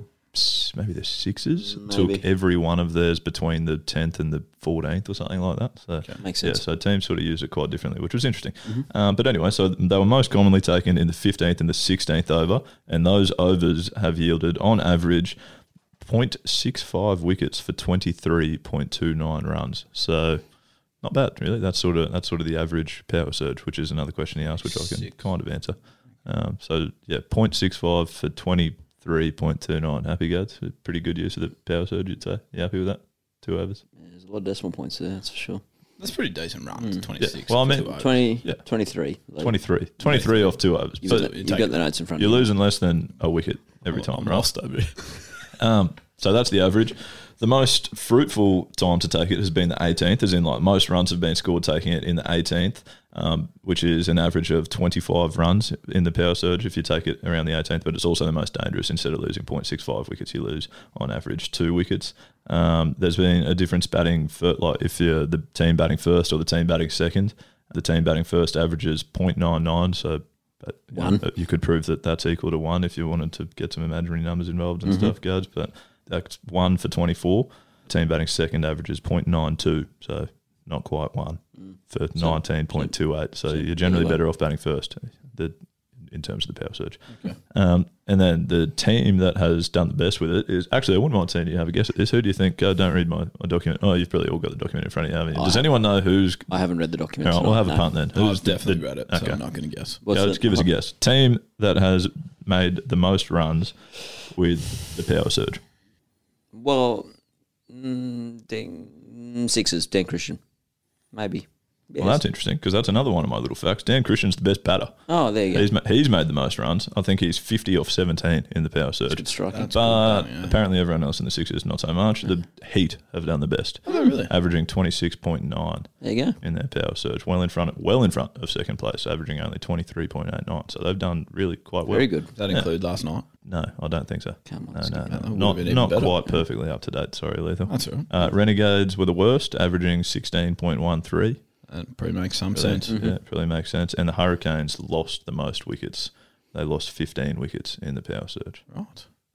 maybe the Sixers Maybe. took every one of theirs between the tenth and the fourteenth or something like that. So Makes sense. yeah, so teams sort of use it quite differently, which was interesting. Um, but anyway, so they were most commonly taken in the fifteenth and the sixteenth over, and those overs have yielded on average. 0.65 wickets for 23.29 runs. So not bad, really. That's sort of that's sort of the average power surge, which is another question he asked, which I can Six. kind of answer. Um, so yeah, 0.65 for twenty three point two nine. Happy guys, pretty good use of the power surge. You'd say. You happy with that? Two overs. There's a lot of decimal points there, that's for sure. That's pretty decent runs. Mm. Twenty six. Well, I mean, 20, Yeah. 23. 23. 23 off two overs. You've, But got, the, you've got the notes in front you're of losing less than a wicket every time, I'm right? lost over. Um, so that's the average. The most fruitful time to take it has been the 18th, as in like most runs have been scored taking it in the 18th, um, which is an average of 25 runs in the power surge if you take it around the 18th. But it's also the most dangerous. Instead of losing 0.65 wickets, you lose on average two wickets. Um, there's been a difference batting for like if you're the team batting first or the team batting second. The team batting first averages 0.99, so but you, know, One. you could prove that that's equal to one if you wanted to get some imaginary numbers involved and Mhm. stuff, guys. But that's one for 24. Team batting second averages 0.92, so not quite one for 19.28. So, you're generally better off batting first the, in terms of the power surge. Um, and then the team that has done the best with it is actually, I wouldn't mind seeing you have a guess at this. Who do you think? Uh, don't read my, my document. Oh, you've probably all got the document in front of you, haven't you? I Does anyone know who's. I haven't read the document. All right, we'll have a punt then. I've Who's definitely the- read it, so okay. I'm not going to guess. What's Yeah, it? just give us a guess. Team that has made the most runs with the power surge. Well, mm, dang, mm, Sixers, Dan Christian. Maybe. Yes. Well, that's interesting because that's another one of my little facts. Dan Christian's the best batter. Oh, there you go. He's, ma- he's made the most runs. I think he's 50 off 17 in the power surge. good striking. That's but good going, yeah. apparently everyone else in the Sixers not so much. The Heat have done the best. Oh, really? Averaging 26.9 There you go. in their power surge. Well in front well in front of second place, averaging only 23.89. So they've done really quite well. Very good. Does that include last night? No, I don't think so. Come on, No, no, that. no. Would Not, have been even not better. quite perfectly up to date. Sorry, Lethal. That's all right. Uh, Renegades were the worst, averaging 16.13. That probably makes some Really, sense. Yeah, it really makes sense. And the Hurricanes lost the most wickets. They lost 15 wickets in the power surge, Right.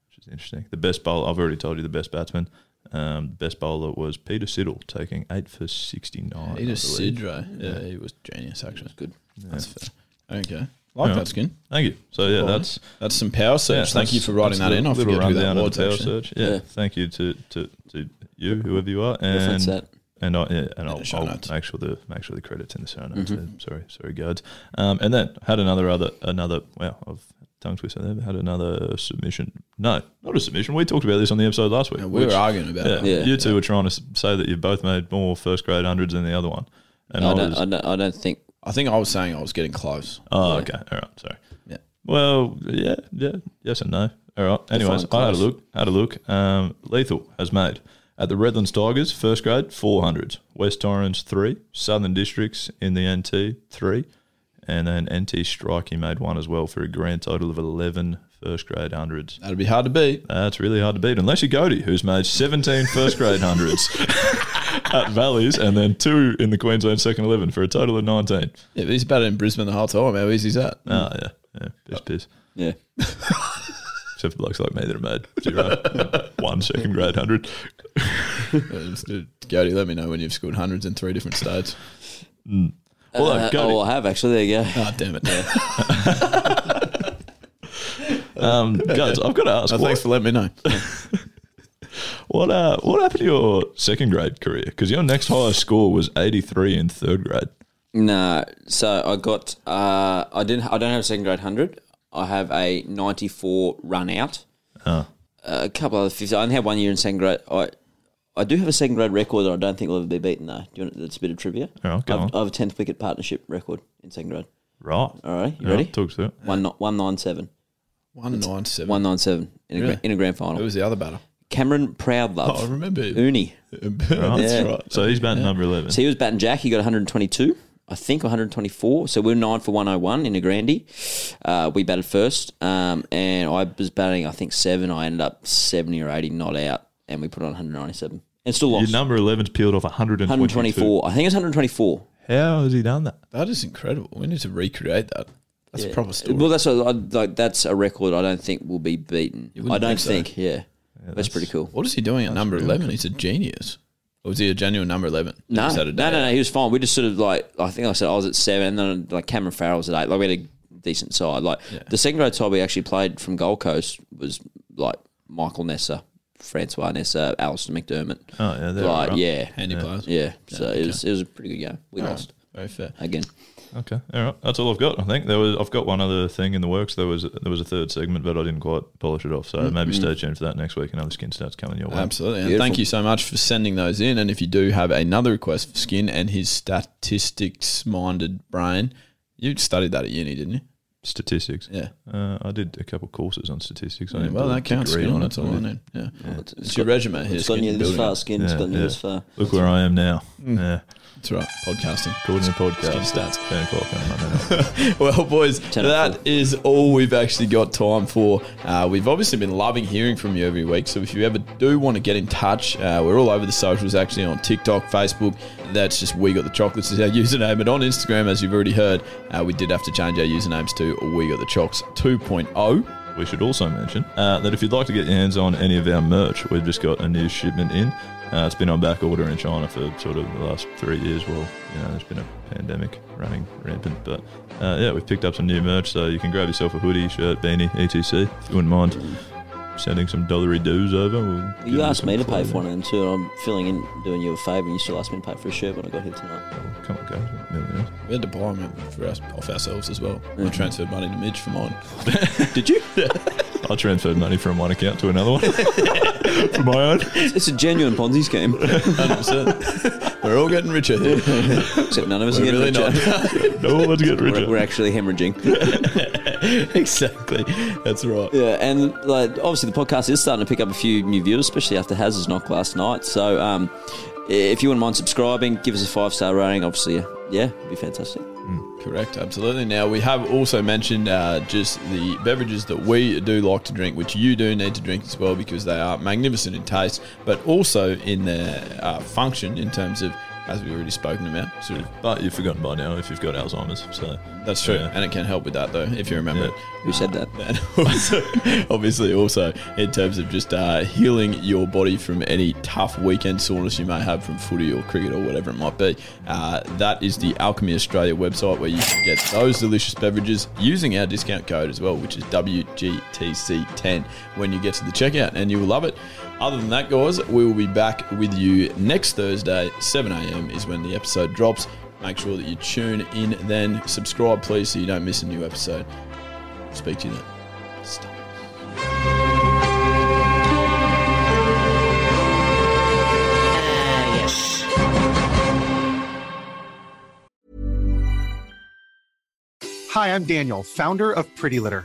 which is interesting. The best bowler, I've already told you the best batsman. Um, the best bowler was Peter Siddle, taking 8 for 69. Peter I. Sidro. Yeah, he was genius, actually. That's good. That's fair. Okay. Like Yeah. that skin. Thank you. So, yeah, Cool. that's. That's some power surge. yeah, Thank you for writing that a in. I little forget who that rundown of was, power actually. surge. Yeah, Yeah. thank you to, to, to you, whoever you are. And that. And I, yeah, and I'll, I'll make sure the make sure the credits in the show notes. Mhm. Sorry, sorry, guards. Um, and then had another other another. Wow, I've tongue twister there. Had another submission. No, not a submission. We talked about this on the episode last week. Yeah, we were arguing about yeah, it. Yeah. you two were trying to say that you both made more first grade hundreds than the other one. And I, I, don't, was, I, don't, I don't think. I think I was saying I was getting close. oh, yeah. okay, all right, sorry. Yeah. Well, yeah, yeah, yes and no. All right. Anyways, I had a look. Had a look. Um, Lethal has made at the Redlands Tigers first grade four hundreds, West Torrens three, Southern Districts in the NT three, and then NT Strike he made one as well for a grand total of 11 first grade hundreds. That'd be hard to beat. That's really hard to beat, unless you're Cody, who's made 17 first grade hundreds at Valleys, and then two in the Queensland second 11 for a total of 19. Yeah, but he's batted in Brisbane the whole time. How easy is that? Oh yeah, yeah, piss piss. Yeah. Except for blokes like me that have made zero, one second grade hundred. Cody, let me know when you've scored hundreds in three different states. Although, Uh, Cody- oh, I have actually. There you go. Oh, damn it. Um, guys, I've got to ask. Oh, what, thanks for letting me know. what, uh, what happened to your second grade career? Because your next highest score was eighty three in third grade. No, so I got. Uh, I didn't. I don't have a second grade hundred. I have a ninety-four run out. Oh. a couple other fifties. I only had one year in second grade. I. I do have a second grade record that I don't think will ever be beaten though. Do you want, that's a bit of trivia. All right, go I've- on. I have a tenth wicket partnership record in second grade. Right. All right, you Yeah, ready? Talk to it. One no- one nine seven. One nine seven. One nine seven in a Really? gra- in a grand final. Who was the other batter? Cameron Proudlove. Oh, I remember. him. Uni. That's Yeah. right. So he's batting number eleven. So he was batting Jack. He got 122, I think, 124. So we we're nine for 101 in a grandie. Uh, we batted first, um, and I was batting, I think, seven. I ended up 70 or 80 not out, and we put on 197 and still Your number 11's peeled off 122. 124. I think it's 124. How has he done that? That is incredible. We need to recreate that. That's Yeah. a proper story. Well, that's a, I, like that's a record I don't think will be beaten. I don't think think. so. yeah. that's, pretty cool. what is he doing at number 11? He's a genius. Or was he a genuine number 11? No, no, no, no. He was fine. We just sort of like I think I said I was at seven, and then like Cameron Farrell was at eight. Like we had a decent side. Like the second grade side we actually played from Gold Coast was like Michael Neser, Francois Neser, Alister McDermott. Oh yeah, there like we are. yeah, Handy players. yeah. So it was it was a pretty good game. We All lost. Very fair. again. Okay, all right. That's all I've got. I think there was. I've got one other thing in the works. There was there was a third segment, but I didn't quite polish it off. So maybe stay tuned for that next week. Another skin stats coming your way. Absolutely. And Beautiful. thank you so much for sending those in. And if you do have another request for Skin and his statistics minded brain, you studied that at uni, didn't you? Statistics. Yeah. Uh, I did a couple courses on statistics. I Yeah, didn't well, that counts. Skin, on that's it. all I Yeah. need. Yeah. It's, It's your resume here. It's gotten Skin, you this building far, it. skin. It's Yeah, gotten you yeah. this far. Look where I am now. Yeah. That's right. Podcasting. The podcast. Stats. 10 o'clock well, boys, 10 that is all we've actually got time for. Uh, we've obviously been loving hearing from you every week. So if you ever do want to get in touch, uh, we're all over the socials actually on TikTok, Facebook. That's just We Got the Chocolates is our username. And on Instagram, as you've already heard, uh, we did have to change our usernames to We Got the Chocks 2.0. We should also mention uh, that if you'd like to get your hands on any of our merch, we've just got a new shipment in. Uh, it's been on back order in China for sort of the last three years. Well, you know, there's been a pandemic running rampant, but uh, yeah, we've picked up some new merch, so you can grab yourself a hoodie, shirt, beanie, etc. If you wouldn't mind sending some dollary dues over, we'll You you asked me to pay for one of them too. and I'm filling in, doing you a favour, and you still asked me to pay for a shirt when I got here tonight. Oh, come on, guys. Millionaires. We had to buy them for us, off ourselves as well. We transferred money to Midge for mine. Did you? I transferred money from one account to another one for my own. It's, it's a genuine Ponzi scheme, 100%. We're all getting richer except none of us are We're getting really richer. not. No one's getting richer. We're, we're actually hemorrhaging. exactly. That's right. Yeah, and like obviously the podcast is starting to pick up a few new viewers, especially after Hazard's knock last night. So um, if you wouldn't mind subscribing, give us a five star rating. Obviously, yeah, yeah, it'd be fantastic. Correct, absolutely. Now, we have also mentioned uh, just the beverages that we do like to drink, which you do need to drink as well because they are magnificent in taste, but also in their uh, function in terms of, as we've already spoken about, sort of. But you've forgotten by now if you've got Alzheimer's. So That's true, Yeah. and it can help with that though, if you remember. Yeah. Who said that? And also, obviously, also in terms of just uh, healing your body from any tough weekend soreness you may have from footy or cricket or whatever it might be, uh, that is the Alchemy Australia website where you can get those delicious beverages using our discount code as well, which is WGTC10 when you get to the checkout, and you will love it. Other than that, guys, we will be back with you next Thursday, 7 a.m. is when the episode drops. Make sure that you tune in then. Subscribe, please, so you don't miss a new episode. Speak to you then. Stop. Hi, I'm Daniel, founder of Pretty Litter.